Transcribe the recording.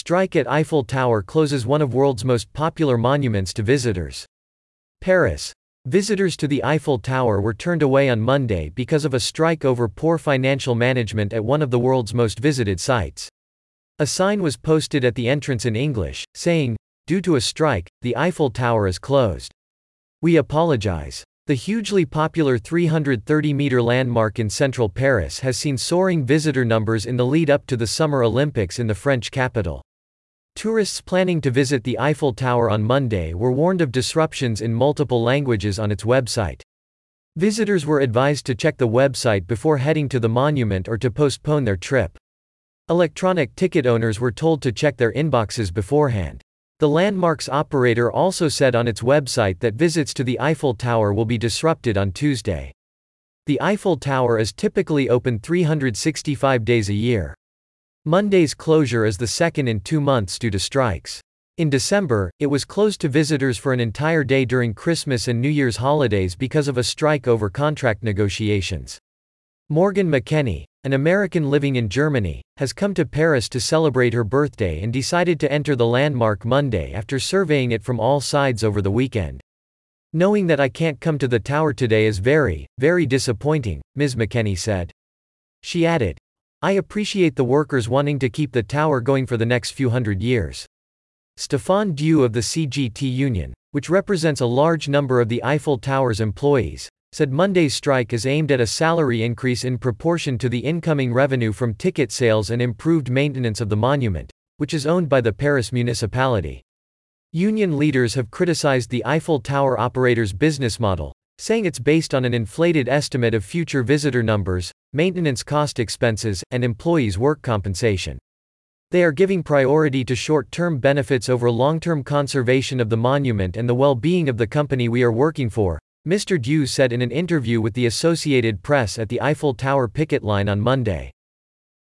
Strike at Eiffel Tower closes one of world's most popular monuments to visitors. Paris. Visitors to the Eiffel Tower were turned away on Monday because of a strike over poor financial management at one of the world's most visited sites. A sign was posted at the entrance in English, saying, Due to a strike, the Eiffel Tower is closed. We apologize. The hugely popular 330 meter landmark in central Paris has seen soaring visitor numbers in the lead up to the Summer Olympics in the French capital. Tourists planning to visit the Eiffel Tower on Monday were warned of disruptions in multiple languages on its website. Visitors were advised to check the website before heading to the monument or to postpone their trip. Electronic ticket owners were told to check their inboxes beforehand. The landmark's operator also said on its website that visits to the Eiffel Tower will be disrupted on Tuesday. The Eiffel Tower is typically open 365 days a year. Monday's closure is the second in two months due to strikes. In December, it was closed to visitors for an entire day during Christmas and New Year's holidays because of a strike over contract negotiations. Morgan McKenney, an American living in Germany, has come to Paris to celebrate her birthday and decided to enter the landmark Monday after surveying it from all sides over the weekend. Knowing that I can't come to the tower today is very, very disappointing, Ms. McKenney said. She added, I appreciate the workers wanting to keep the tower going for the next few hundred years. Stéphane Dieu of the CGT Union, which represents a large number of the Eiffel Tower's employees, said Monday's strike is aimed at a salary increase in proportion to the incoming revenue from ticket sales and improved maintenance of the monument, which is owned by the Paris municipality. Union leaders have criticized the Eiffel Tower operator's business model, saying it's based on an inflated estimate of future visitor numbers, maintenance cost expenses, and employees' work compensation. They are giving priority to short term benefits over long term conservation of the monument and the well being of the company we are working for, Mr. Dieu said in an interview with the Associated Press at the Eiffel Tower picket line on Monday.